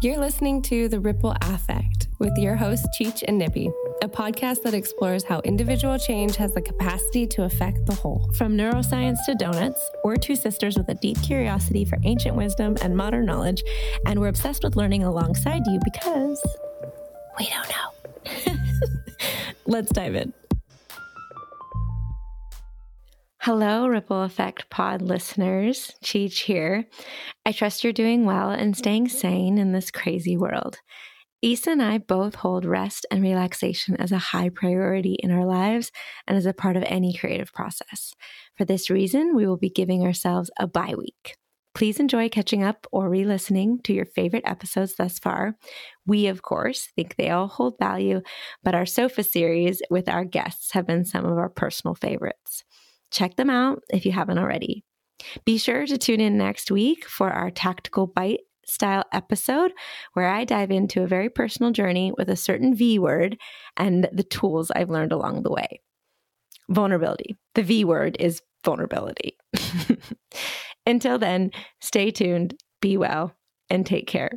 You're listening to The Ripple Affect with your hosts, Cheech and Nippy, a podcast that explores how individual change has the capacity to affect the whole. From neuroscience to donuts, we're two sisters with a deep curiosity for ancient wisdom and modern knowledge, and we're obsessed with learning alongside you because we don't know. Let's dive in. Hello, Ripple Affect Pod listeners. Cheech here. I trust you're doing well and staying sane in this crazy world. Isa and I both hold rest and relaxation as a high priority in our lives and as a part of any creative process. For this reason, we will be giving ourselves a bye week. Please enjoy catching up or re listening to your favorite episodes thus far. We, of course, think they all hold value, but our sofa series with our guests have been some of our personal favorites. Check them out if you haven't already. Be sure to tune in next week for our Tactical Bite style episode where I dive into a very personal journey with a certain V word and the tools I've learned along the way. Vulnerability. The V word is vulnerability. Until then, stay tuned, be well, and take care.